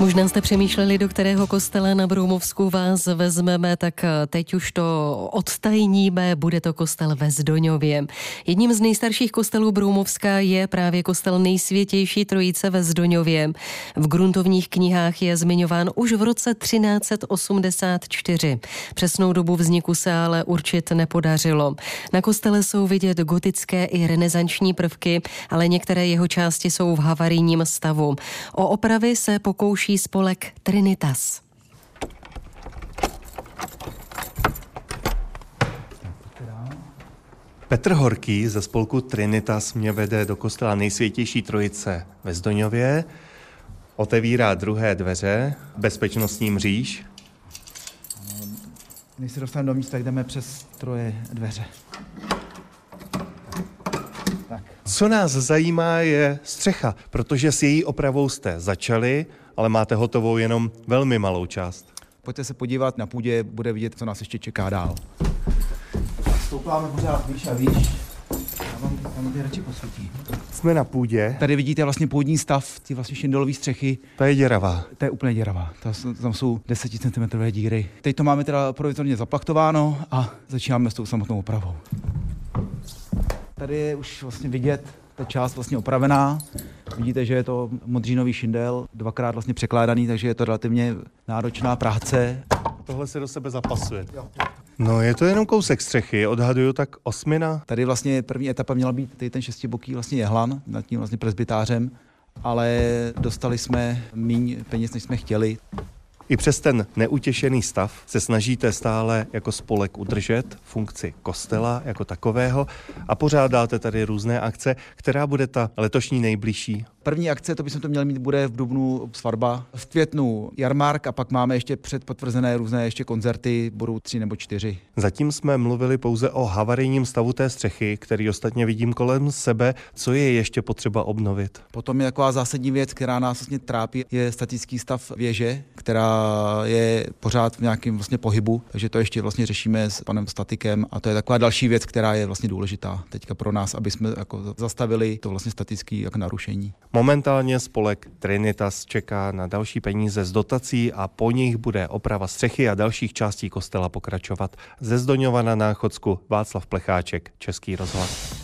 Možná jste přemýšleli, do kterého kostela na Broumovsku vás vezmeme, tak teď už to odtajníme, bude to kostel ve Zdoňově. Jedním z nejstarších kostelů Broumovska je právě kostel nejsvětější trojice ve Zdoňově. V gruntovních knihách je zmiňován už v roce 1384. Přesnou dobu vzniku se ale určit nepodařilo. Na kostele jsou vidět gotické i renesanční prvky, ale některé jeho části jsou v havarijním stavu. O opravy se pokouší spolek Trinitas. Petr Horký ze spolku Trinitas mě vede do kostela nejsvětější trojice ve Zdoňově. Otevírá druhé dveře, bezpečnostní mříž. Než se dostaneme do místa, tak jdeme přes troje dveře. Co nás zajímá je střecha, protože s její opravou jste začali, ale máte hotovou jenom velmi malou část. Pojďte se podívat na půdě, bude vidět, co nás ještě čeká dál. Stoupáme pořád výš a výš. Já vám, já vám radši posvětí. Jsme na půdě. Tady vidíte vlastně půdní stav, ty vlastně šindolové střechy. Ta je děravá. To je úplně děravá. Tam jsou 10 cm díry. Teď to máme teda provizorně zaplaktováno a začínáme s tou samotnou opravou. Tady je už vlastně vidět ta část vlastně opravená. Vidíte, že je to modřínový šindel, dvakrát vlastně překládaný, takže je to relativně náročná práce. Tohle se do sebe zapasuje. No, je to jenom kousek střechy, odhaduju tak osmina. Tady vlastně první etapa měla být tady ten šestiboký vlastně jehlan nad tím vlastně presbytářem, ale dostali jsme míň peněz, než jsme chtěli. I přes ten neutěšený stav se snažíte stále jako spolek udržet funkci kostela jako takového a pořádáte tady různé akce, která bude ta letošní nejbližší. První akce, to bychom to měli mít, bude v Dubnu svatba, v květnu jarmark a pak máme ještě předpotvrzené různé ještě koncerty, budou tři nebo čtyři. Zatím jsme mluvili pouze o havarijním stavu té střechy, který ostatně vidím kolem sebe. Co je ještě potřeba obnovit? Potom je taková zásadní věc, která nás vlastně trápí, je statický stav věže, která je pořád v nějakém vlastně pohybu, takže to ještě vlastně řešíme s panem statikem a to je taková další věc, která je vlastně důležitá teďka pro nás, aby jsme jako zastavili to vlastně statické jako narušení. Momentálně spolek Trinitas čeká na další peníze z dotací a po nich bude oprava střechy a dalších částí kostela pokračovat. Ze Zdoňova na Náchodsku Václav Plecháček, Český rozhlas.